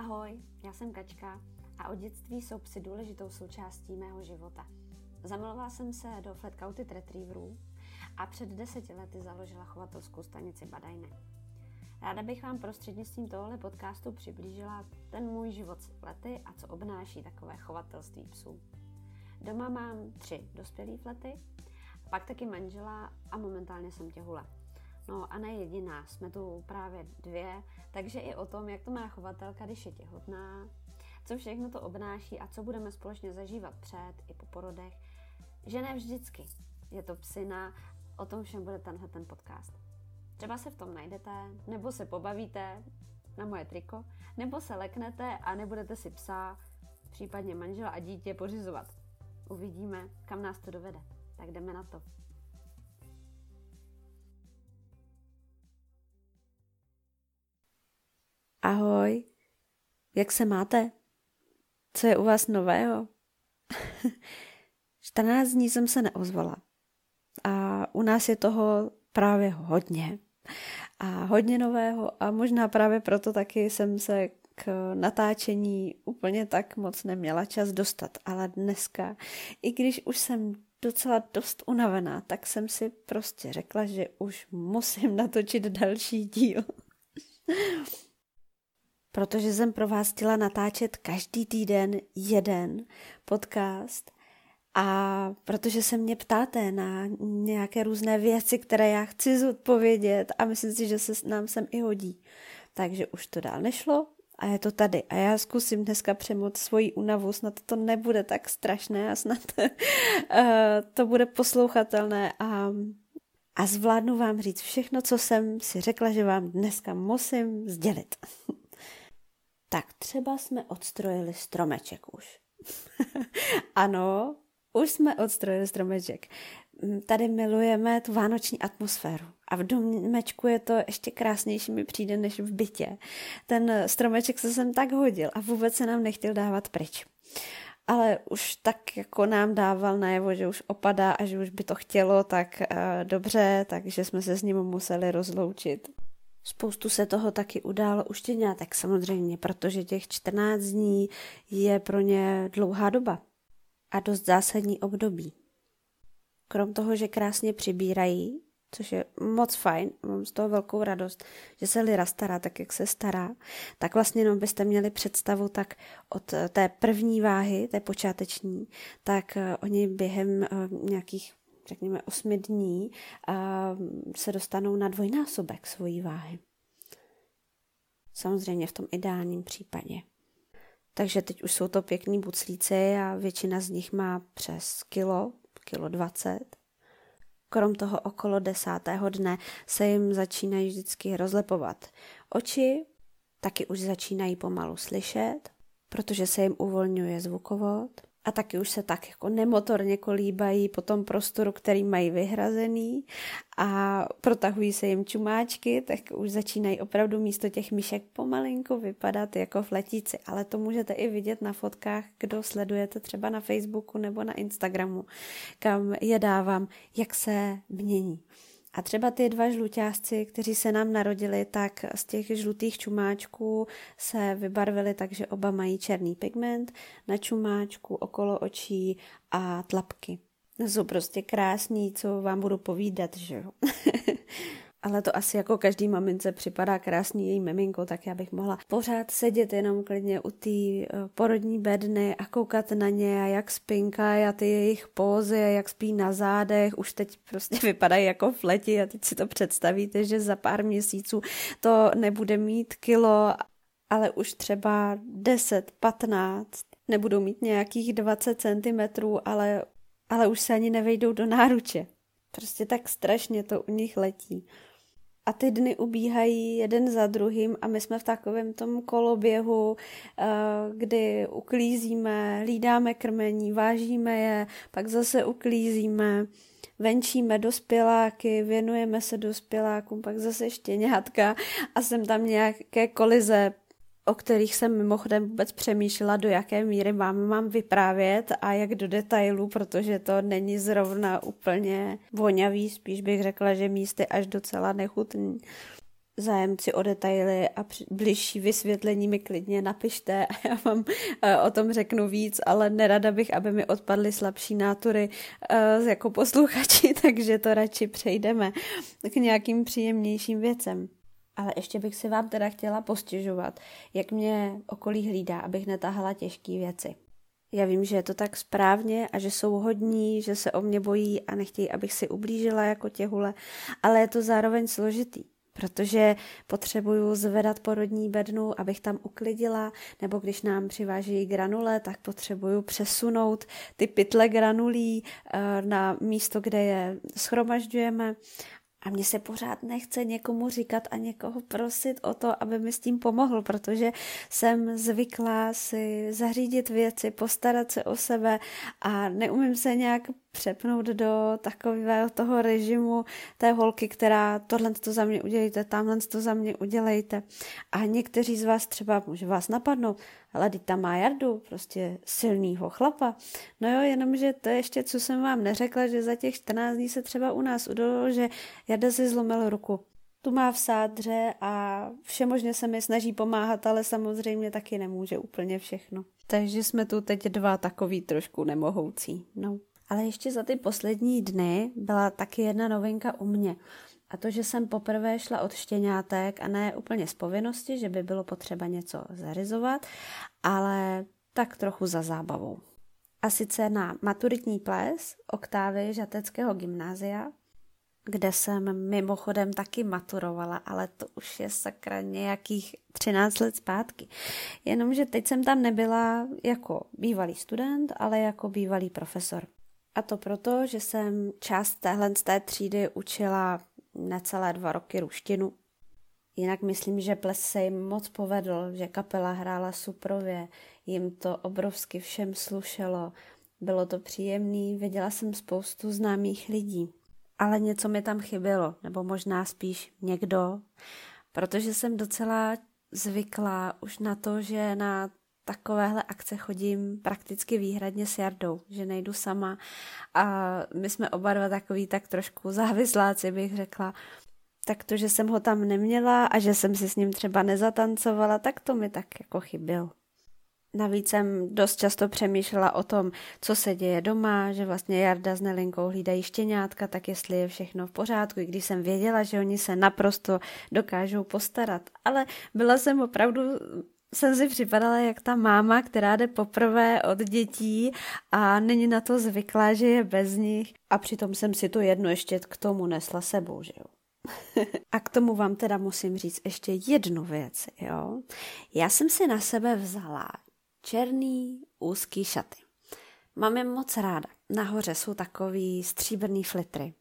Ahoj, já jsem Kačka a od dětství jsou psy důležitou součástí mého života. Zamilovala jsem se do Flatcoated Retrieverů a před deseti lety založila chovatelskou stanici Badajne. Ráda bych vám prostřednictvím tohoto podcastu přiblížila ten můj život s lety a co obnáší takové chovatelství psů. Doma mám tři dospělé flety, pak taky manžela a momentálně jsem těhula. No a ne jediná, jsme tu právě dvě, takže i o tom, jak to má chovatelka, když je těhotná, co všechno to obnáší a co budeme společně zažívat před i po porodech, že ne vždycky je to psina, o tom všem bude tenhle ten podcast. Třeba se v tom najdete, nebo se pobavíte na moje triko, nebo se leknete a nebudete si psa, případně manžela a dítě pořizovat. Uvidíme, kam nás to dovede. Tak jdeme na to. Ahoj, jak se máte? Co je u vás nového? 14 dní jsem se neozvala. A u nás je toho právě hodně. A hodně nového a možná právě proto taky jsem se k natáčení úplně tak moc neměla čas dostat. Ale dneska, i když už jsem docela dost unavená, tak jsem si prostě řekla, že už musím natočit další díl protože jsem pro vás chtěla natáčet každý týden jeden podcast a protože se mě ptáte na nějaké různé věci, které já chci zodpovědět a myslím si, že se nám sem i hodí. Takže už to dál nešlo a je to tady. A já zkusím dneska přemoct svoji únavu, snad to nebude tak strašné a snad eh, to bude poslouchatelné a, a zvládnu vám říct všechno, co jsem si řekla, že vám dneska musím sdělit. Tak třeba jsme odstrojili stromeček už. ano, už jsme odstrojili stromeček. Mm, tady milujeme tu vánoční atmosféru. A v domečku je to ještě krásnější mi přijde než v bytě. Ten stromeček se sem tak hodil a vůbec se nám nechtěl dávat pryč. Ale už tak jako nám dával najevo, že už opadá a že už by to chtělo, tak uh, dobře, takže jsme se s ním museli rozloučit. Spoustu se toho taky událo u štěňátek samozřejmě, protože těch 14 dní je pro ně dlouhá doba a dost zásadní období. Krom toho, že krásně přibírají, což je moc fajn, mám z toho velkou radost, že se Lira stará tak, jak se stará, tak vlastně jenom byste měli představu tak od té první váhy, té počáteční, tak eh, oni během eh, nějakých řekněme, osmi dní se dostanou na dvojnásobek svojí váhy. Samozřejmě v tom ideálním případě. Takže teď už jsou to pěkní buclíci a většina z nich má přes kilo, kilo 20. Krom toho okolo desátého dne se jim začínají vždycky rozlepovat oči, taky už začínají pomalu slyšet, protože se jim uvolňuje zvukovod a taky už se tak jako nemotorně kolíbají po tom prostoru, který mají vyhrazený a protahují se jim čumáčky, tak už začínají opravdu místo těch myšek pomalinku vypadat jako fletíci. Ale to můžete i vidět na fotkách, kdo sledujete třeba na Facebooku nebo na Instagramu, kam je dávám, jak se mění. A třeba ty dva žluťásci, kteří se nám narodili, tak z těch žlutých čumáčků se vybarvili tak, že oba mají černý pigment na čumáčku, okolo očí a tlapky. Jsou prostě krásní, co vám budu povídat, že jo. ale to asi jako každý mamince připadá krásný její miminko, tak já bych mohla pořád sedět jenom klidně u té eh, porodní bedny a koukat na ně a jak spinkají a ty jejich pózy a jak spí na zádech, už teď prostě vypadají jako fleti a teď si to představíte, že za pár měsíců to nebude mít kilo, ale už třeba 10, 15, nebudou mít nějakých 20 centimetrů, ale, ale už se ani nevejdou do náruče. Prostě tak strašně to u nich letí a ty dny ubíhají jeden za druhým a my jsme v takovém tom koloběhu, eh, kdy uklízíme, lídáme krmení, vážíme je, pak zase uklízíme, venčíme dospěláky, věnujeme se dospělákům, pak zase štěňátka a jsem tam nějaké kolize o kterých jsem mimochodem vůbec přemýšlela, do jaké míry vám mám vyprávět a jak do detailu, protože to není zrovna úplně vonavý, spíš bych řekla, že místy až docela nechutný. zájemci o detaily a bližší vysvětlení mi klidně napište a já vám eh, o tom řeknu víc, ale nerada bych, aby mi odpadly slabší nátury uh, jako posluchači, takže to radši přejdeme k nějakým příjemnějším věcem. Ale ještě bych si vám teda chtěla postěžovat, jak mě okolí hlídá, abych netahala těžké věci. Já vím, že je to tak správně a že jsou hodní, že se o mě bojí a nechtějí, abych si ublížila jako těhule, ale je to zároveň složitý protože potřebuju zvedat porodní bednu, abych tam uklidila, nebo když nám přiváží granule, tak potřebuju přesunout ty pytle granulí eh, na místo, kde je schromažďujeme a mně se pořád nechce někomu říkat a někoho prosit o to, aby mi s tím pomohl, protože jsem zvyklá si zařídit věci, postarat se o sebe a neumím se nějak přepnout do takového toho režimu té holky, která tohle to za mě udělejte, tamhle to za mě udělejte. A někteří z vás třeba, může vás napadnout, ale teď tam má Jardu, prostě silnýho chlapa. No jo, jenomže to ještě, co jsem vám neřekla, že za těch 14 dní se třeba u nás udalo, že Jarda si zlomil ruku. Tu má v sádře a všemožně se mi snaží pomáhat, ale samozřejmě taky nemůže úplně všechno. Takže jsme tu teď dva takový trošku nemohoucí. No. Ale ještě za ty poslední dny byla taky jedna novinka u mě. A to, že jsem poprvé šla od štěňátek a ne úplně z povinnosti, že by bylo potřeba něco zarizovat, ale tak trochu za zábavou. A sice na maturitní ples oktávy Žateckého gymnázia, kde jsem mimochodem taky maturovala, ale to už je sakra nějakých 13 let zpátky. Jenomže teď jsem tam nebyla jako bývalý student, ale jako bývalý profesor. A to proto, že jsem část téhle z té třídy učila necelé dva roky ruštinu. Jinak myslím, že ples se jim moc povedl, že kapela hrála suprově, jim to obrovsky všem slušelo, bylo to příjemný, viděla jsem spoustu známých lidí. Ale něco mi tam chybělo, nebo možná spíš někdo, protože jsem docela zvyklá už na to, že na takovéhle akce chodím prakticky výhradně s Jardou, že nejdu sama a my jsme oba dva takový tak trošku závisláci, bych řekla. Tak to, že jsem ho tam neměla a že jsem si s ním třeba nezatancovala, tak to mi tak jako chyběl. Navíc jsem dost často přemýšlela o tom, co se děje doma, že vlastně Jarda s Nelinkou hlídají štěňátka, tak jestli je všechno v pořádku, i když jsem věděla, že oni se naprosto dokážou postarat. Ale byla jsem opravdu jsem si připadala jak ta máma, která jde poprvé od dětí a není na to zvyklá, že je bez nich. A přitom jsem si to jedno ještě k tomu nesla sebou, že jo. a k tomu vám teda musím říct ještě jednu věc, jo. Já jsem si na sebe vzala černý úzký šaty. Mám je moc ráda. Nahoře jsou takový stříbrný flitry.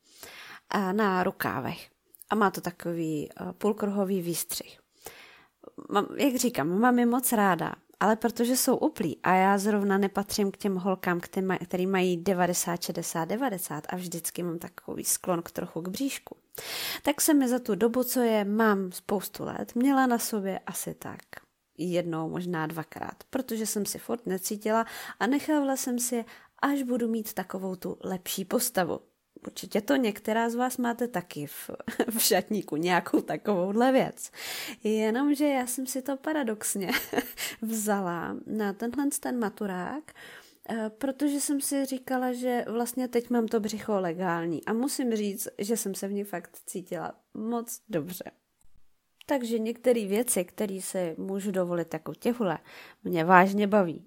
Na rukávech. A má to takový eh, půlkruhový výstřih mám, jak říkám, mám je moc ráda, ale protože jsou uplí a já zrovna nepatřím k těm holkám, který mají 90, 60, 90 a vždycky mám takový sklon k trochu k bříšku, tak jsem mi za tu dobu, co je mám spoustu let, měla na sobě asi tak jednou, možná dvakrát, protože jsem si furt necítila a nechávala jsem si, až budu mít takovou tu lepší postavu. Určitě to některá z vás máte taky v, v šatníku, nějakou takovouhle věc. Jenomže já jsem si to paradoxně vzala na tenhle ten maturák, eh, protože jsem si říkala, že vlastně teď mám to břicho legální a musím říct, že jsem se v ní fakt cítila moc dobře. Takže některé věci, které si můžu dovolit jako těhule, mě vážně baví.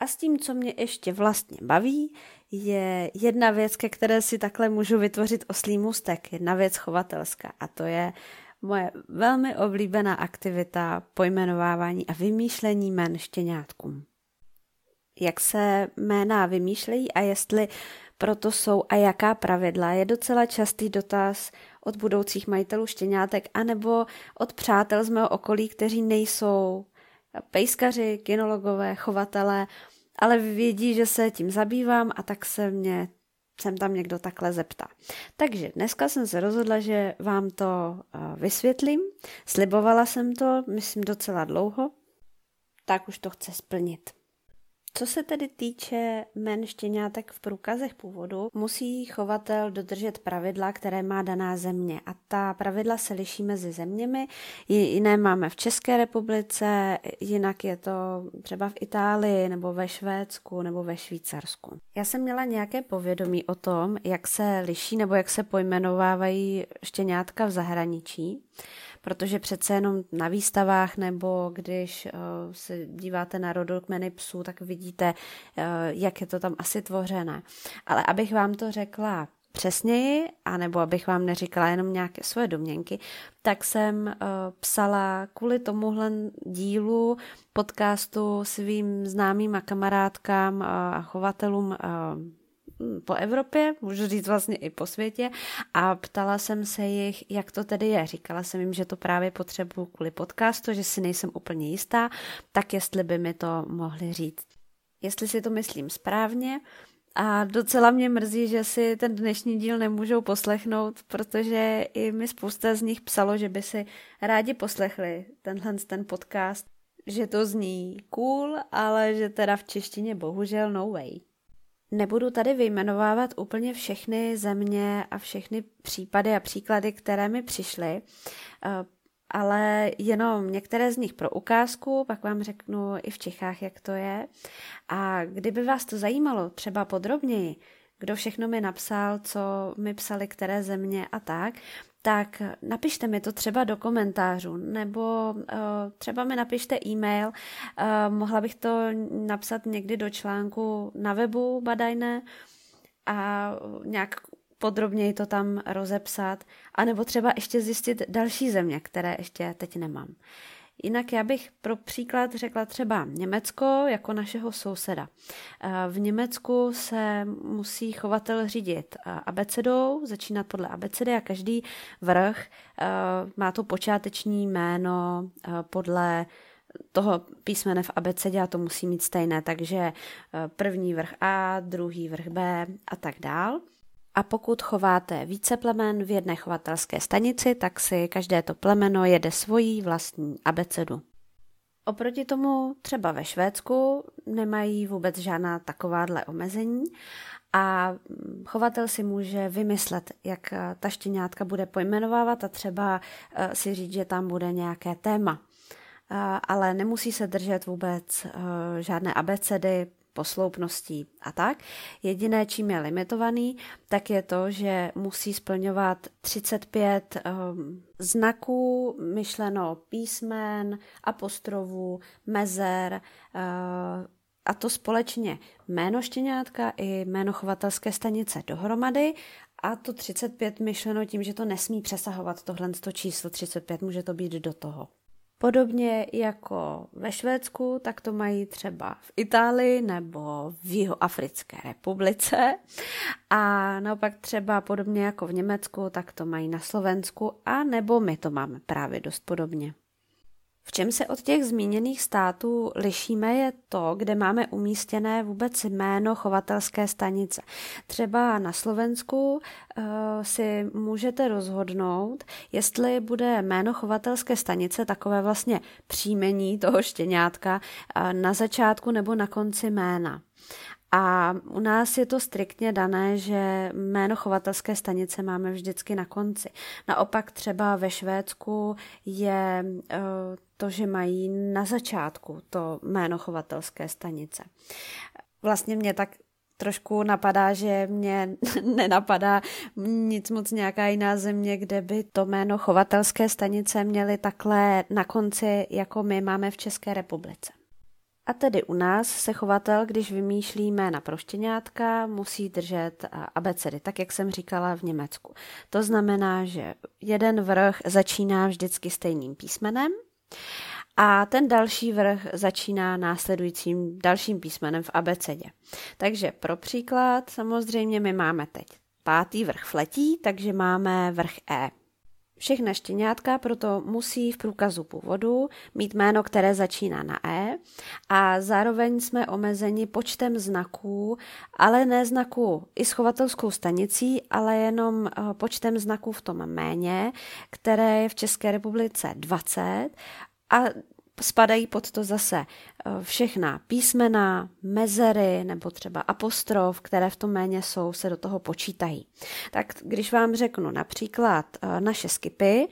A s tím, co mě ještě vlastně baví, je jedna věc, ke které si takhle můžu vytvořit oslý můstek, jedna věc chovatelská a to je moje velmi oblíbená aktivita pojmenovávání a vymýšlení jmen štěňátkům. Jak se jména vymýšlejí a jestli proto jsou a jaká pravidla, je docela častý dotaz od budoucích majitelů štěňátek anebo od přátel z mého okolí, kteří nejsou pejskaři, kinologové, chovatelé, ale vědí, že se tím zabývám a tak se mě sem tam někdo takhle zeptá. Takže dneska jsem se rozhodla, že vám to eh, vysvětlím. Slibovala jsem to, myslím, docela dlouho, tak už to chce splnit. Co se tedy týče men štěňátek v průkazech původu, musí chovatel dodržet pravidla, které má daná země. A ta pravidla se liší mezi zeměmi. Jiné máme v České republice, jinak je to třeba v Itálii, nebo ve Švédsku, nebo ve Švýcarsku. Já jsem měla nějaké povědomí o tom, jak se liší nebo jak se pojmenovávají štěňátka v zahraničí protože přece jenom na výstavách nebo když uh, se díváte na rodokmeny psů, tak vidíte, uh, jak je to tam asi tvořené. Ale abych vám to řekla přesněji, anebo abych vám neříkala jenom nějaké svoje domněnky, tak jsem uh, psala kvůli tomuhle dílu podcastu svým známým a kamarádkám uh, a chovatelům uh, po Evropě, můžu říct vlastně i po světě a ptala jsem se jich, jak to tedy je. Říkala jsem jim, že to právě potřebuju kvůli podcastu, že si nejsem úplně jistá, tak jestli by mi to mohli říct. Jestli si to myslím správně, a docela mě mrzí, že si ten dnešní díl nemůžou poslechnout, protože i mi spousta z nich psalo, že by si rádi poslechli tenhle ten podcast, že to zní cool, ale že teda v češtině bohužel no way. Nebudu tady vyjmenovávat úplně všechny země a všechny případy a příklady, které mi přišly, eh, ale jenom některé z nich pro ukázku, pak vám řeknu i v Čechách, jak to je. A kdyby vás to zajímalo třeba podrobněji, kdo všechno mi napsal, co mi psali, které země a tak, tak napište mi to třeba do komentářů, nebo uh, třeba mi napište e-mail, uh, mohla bych to napsat někdy do článku na webu Badajné a nějak podrobněji to tam rozepsat, anebo třeba ještě zjistit další země, které ještě teď nemám. Jinak já bych pro příklad řekla třeba Německo jako našeho souseda. Eh, v Německu se musí chovatel řídit eh, abecedou, začínat podle abecedy a každý vrch eh, má to počáteční jméno podle toho písmene v abecedě a to musí mít stejné, takže první vrch A, druhý vrch B a tak dál. A pokud chováte více plemen v jedné chovatelské stanici, tak si každé to plemeno jede svojí vlastní abecedu. Oproti tomu třeba ve Švédsku nemají vůbec žádná takováhle omezení a chovatel si může vymyslet, jak ta štěňátka bude pojmenovávat a třeba eh, si říct, že tam bude nějaké téma. Eh, ale nemusí se držet vůbec eh, žádné abecedy, posloupností a tak. Jediné, čím je limitovaný, tak je to, že musí splňovat 35 um, znaků, myšleno písmen, apostrovů, mezer, uh, a to společně jméno štěňátka i jméno chovatelské stanice dohromady a to 35 myšleno tím, že to nesmí přesahovat tohle číslo 35, může to být do toho. Podobně jako ve Švédsku, tak to mají třeba v Itálii nebo v Jihoafrické republice. A naopak třeba podobně jako v Německu, tak to mají na Slovensku a nebo my to máme právě dost podobně. V čem se od těch zmíněných států lišíme je to, kde máme umístěné vůbec jméno chovatelské stanice. Třeba na Slovensku uh, si můžete rozhodnout, jestli bude jméno chovatelské stanice takové vlastně příjmení toho štěňátka uh, na začátku nebo na konci jména. A u nás je to striktně dané, že jméno chovatelské stanice máme vždycky na konci. Naopak třeba ve Švédsku je uh, to, že mají na začátku to jméno chovatelské stanice. Vlastně mě tak trošku napadá, že mě nenapadá nic moc nějaká jiná země, kde by to jméno chovatelské stanice měly takhle na konci, jako my máme v České republice. A tedy u nás se chovatel, když vymýšlí jména pro štěňátka, musí držet abecedy, tak jak jsem říkala v Německu. To znamená, že jeden vrch začíná vždycky stejným písmenem, a ten další vrch začíná následujícím dalším písmenem v abecedě. Takže pro příklad samozřejmě my máme teď pátý vrch fletí, takže máme vrch E. Všechna štěňátka proto musí v průkazu původu mít jméno, které začíná na E a zároveň jsme omezeni počtem znaků, ale ne znaků i schovatelskou stanicí, ale jenom eh, počtem znaků v tom méně, které je v České republice 20 a spadají pod to zase eh, všechna písmena, mezery nebo třeba apostrof, které v tom méně jsou, se do toho počítají. Tak když vám řeknu například eh, naše skipy,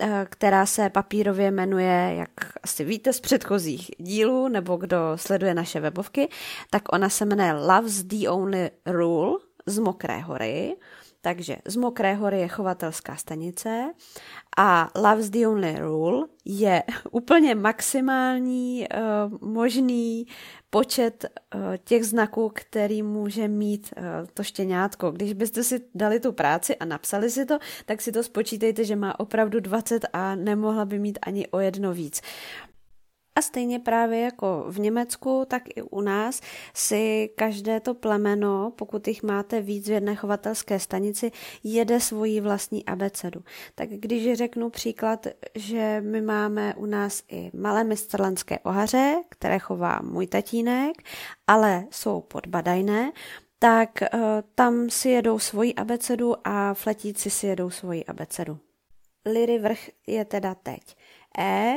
eh, která se papírově jmenuje, jak asi víte z předchozích dílů, nebo kdo sleduje naše webovky, tak ona se jmenuje Love's the Only Rule z Mokré hory. Takže z Mokré hory je chovatelská stanice a Love's the Only Rule je úplně maximální uh, možný počet uh, těch znaků, který může mít uh, to štěňátko. Když byste si dali tu práci a napsali si to, tak si to spočítejte, že má opravdu 20 a nemohla by mít ani o jedno víc. A stejně právě jako v Německu, tak i u nás si každé to plemeno, pokud jich máte víc v jedné chovatelské stanici, jede svoji vlastní abecedu. Tak když řeknu příklad, že my máme u nás i malé mistrlandské ohaře, které chová můj tatínek, ale jsou podbadajné, tak uh, tam si jedou svoji abecedu a fletíci si jedou svoji abecedu. Liry vrch je teda teď E,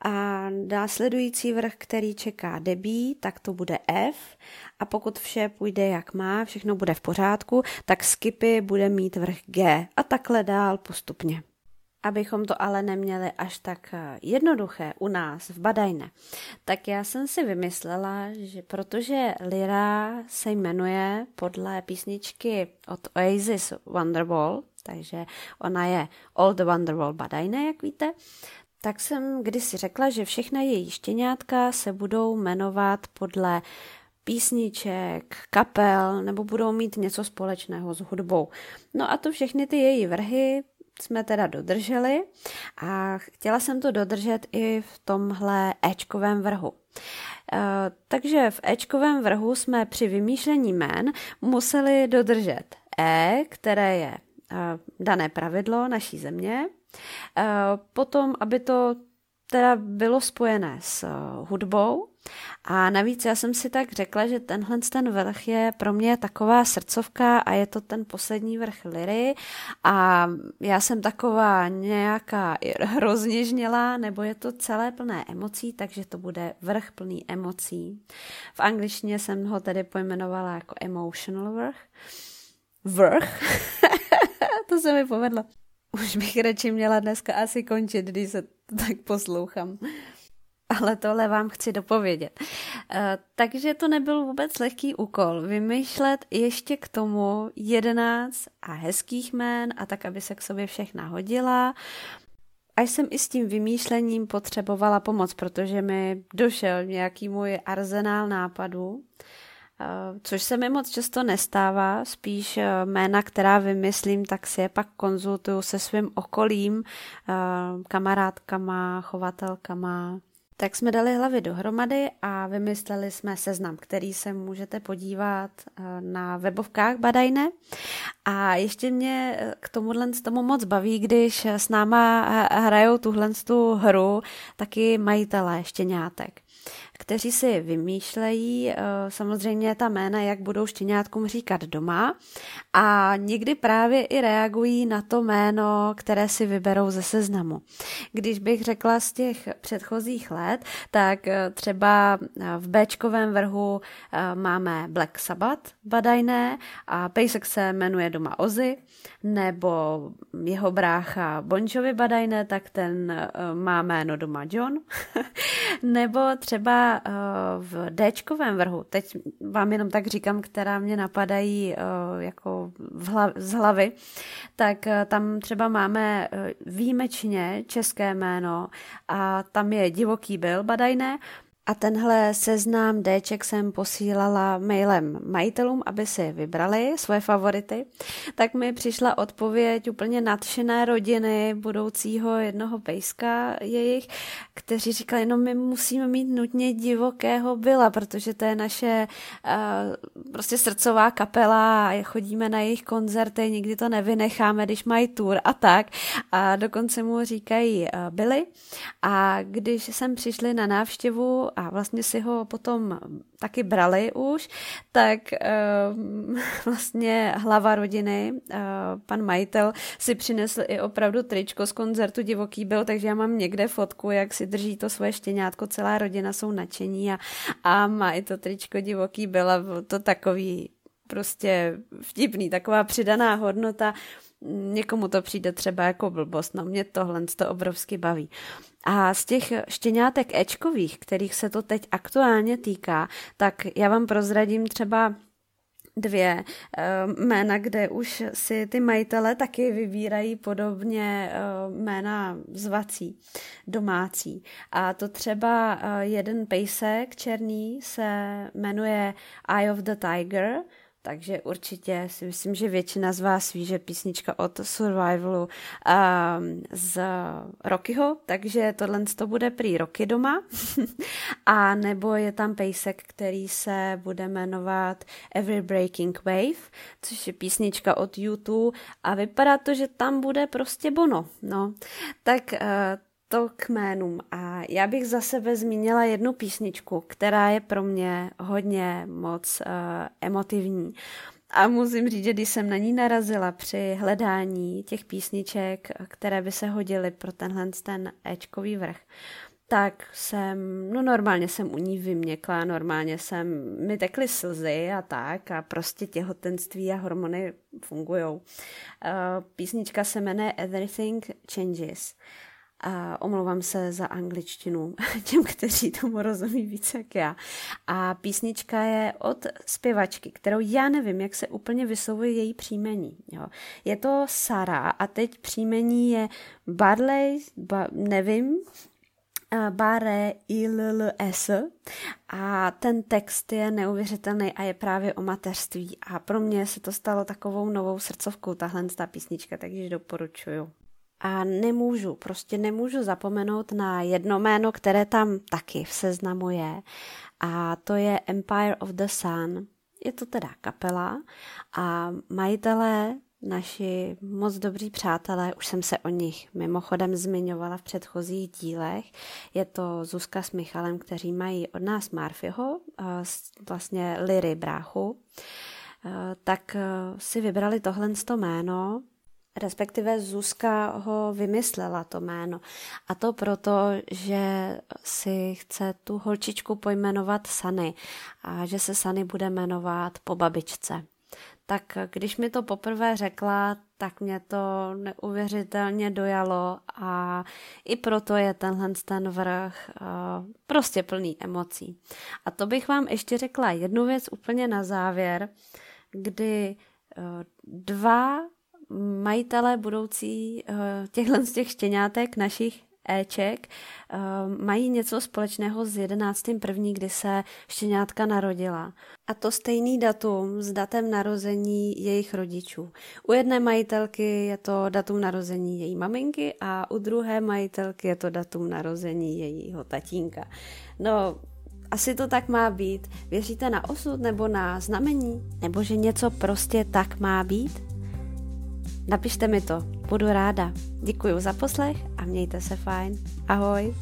a následující vrch, který čeká debí, tak to bude F. A pokud vše půjde jak má, všechno bude v pořádku, tak skipy bude mít vrch G. A takhle dál postupně. Abychom to ale neměli až tak eh, jednoduché u nás v Badajne, tak já jsem si vymyslela, že protože Lyra se jmenuje podle písničky od Oasis Wonderwall, takže ona je Old Wonderwall Badajne, jak víte, tak jsem kdysi řekla, že všechna její štěňátka se budou jmenovat podle písniček, kapel nebo budou mít něco společného s hudbou. No a to všechny ty její vrhy jsme teda dodrželi a chtěla jsem to dodržet i v tomhle Ečkovém vrhu. Uh, takže v Ečkovém vrhu jsme při vymýšlení jmén museli dodržet E, které je uh, dané pravidlo naší země, Eh, potom, aby to teda bylo spojené s eh, hudbou. A navíc já jsem si tak řekla, že tenhle ten vrch je pro mě taková srdcovka a je to ten poslední vrch liry a já jsem taková nějaká hrozně žnělá, nebo je to celé plné emocí, takže to bude vrch plný emocí. V angličtině jsem ho tedy pojmenovala jako emotional vrch. Vrch. to se mi povedlo. Už bych radši měla dneska asi končit, když se tak poslouchám. Ale tohle vám chci dopovědět. E, takže to nebyl vůbec lehký úkol vymýšlet ještě k tomu jedenáct a hezkých jmén a tak, aby se k sobě všechna hodila. A jsem i s tím vymýšlením potřebovala pomoc, protože mi došel nějaký můj arzenál nápadů. Eh, což se mi moc často nestává, spíš eh, jména, která vymyslím, tak si je pak konzultuju se svým okolím, eh, kamarádkama, chovatelkama. Tak jsme dali hlavy dohromady a vymysleli jsme seznam, který se můžete podívat na webovkách Badajne. A ještě mě k tomuhle tomu moc baví, když s náma hrajou tuhle tu hru taky majitelé štěňátek kteří si vymýšlejí eh, samozřejmě ta jména, jak budou štěňátkům říkat doma a někdy právě i reagují na to jméno, které si vyberou ze seznamu. Když bych řekla z těch předchozích let, tak eh, třeba eh, v Bčkovém vrhu máme Black Sabbath badajné a Pejsek se jmenuje doma Ozzy, nebo jeho brácha Bon Jovi badajné, tak ten má jméno doma John, nebo třeba uh, v Dčkovém vrhu, teď vám jenom tak říkám, která mě napadají uh, jako hla, z hlavy, tak uh, tam třeba máme výjimečně české jméno a tam je divoký byl badajné a tenhle seznám Dček jsem posílala mailem majitelům, aby si vybrali svoje favority. Tak mi přišla odpověď úplně nadšené rodiny budoucího jednoho pejska jejich, kteří říkali, no my musíme mít nutně divokého byla, protože to je naše uh, prostě srdcová kapela a chodíme na jejich koncerty, nikdy to nevynecháme, když mají tour a tak. A dokonce mu říkají uh, byli. A když jsem přišli na návštěvu a vlastně si ho potom taky brali už, tak uh, vlastně hlava rodiny, uh, pan majitel, si přinesl i opravdu tričko z koncertu Divoký byl, takže já mám někde fotku, jak si drží to svoje štěňátko, celá rodina jsou nadšení a, a má i to tričko Divoký byl a to takový prostě vtipný, taková přidaná hodnota. Někomu to přijde třeba jako blbost, no mě tohle to obrovsky baví. A z těch štěňátek Ečkových, kterých se to teď aktuálně týká, tak já vám prozradím třeba dvě uh, jména, kde už si ty majitele taky vybírají podobně uh, jména zvací, domácí. A to třeba uh, jeden pejsek černý se jmenuje Eye of the Tiger, takže určitě si myslím, že většina z vás ví, že písnička od Survivalu um, z Rockyho, takže tohle to bude prý Rocky doma. a nebo je tam pejsek, který se bude jmenovat Every Breaking Wave, což je písnička od YouTube a vypadá to, že tam bude prostě Bono. No, tak uh, to k jménům. A já bych za sebe zmínila jednu písničku, která je pro mě hodně moc uh, emotivní. A musím říct, že když jsem na ní narazila při hledání těch písniček, které by se hodily pro tenhle ten Ečkový vrch, tak jsem, no normálně jsem u ní vyměkla, normálně jsem, mi tekly slzy a tak a prostě těhotenství a hormony fungujou. Uh, písnička se jmenuje Everything Changes. A omlouvám se za angličtinu těm, kteří tomu rozumí více jak já. A písnička je od zpěvačky, kterou já nevím, jak se úplně vyslovuje její příjmení. Jo. Je to Sara a teď příjmení je Barley, ba, nevím, Bare ILLS a ten text je neuvěřitelný a je právě o mateřství a pro mě se to stalo takovou novou srdcovkou tahle ta písnička, takže doporučuju. A nemůžu, prostě nemůžu zapomenout na jedno jméno, které tam taky v seznamu je. A to je Empire of the Sun. Je to teda kapela a majitelé, naši moc dobří přátelé, už jsem se o nich mimochodem zmiňovala v předchozích dílech. Je to Zuzka s Michalem, kteří mají od nás Marfiho, vlastně Liry bráchu tak eh, si vybrali tohle jméno, respektive Zuzka ho vymyslela, to jméno. A to proto, že si chce tu holčičku pojmenovat Sany a že se Sany bude jmenovat po babičce. Tak když mi to poprvé řekla, tak mě to neuvěřitelně dojalo a i proto je tenhle ten vrch uh, prostě plný emocí. A to bych vám ještě řekla jednu věc úplně na závěr, kdy uh, dva majitelé budoucí uh, těchhle z těch štěňátek našich Eček uh, mají něco společného s 11.1., kdy se štěňátka narodila. A to stejný datum s datem narození jejich rodičů. U jedné majitelky je to datum narození její maminky a u druhé majitelky je to datum narození jejího tatínka. No, asi to tak má být. Věříte na osud nebo na znamení? Nebo že něco prostě tak má být? Napište mi to, budu ráda. Děkuji za poslech a mějte se fajn. Ahoj.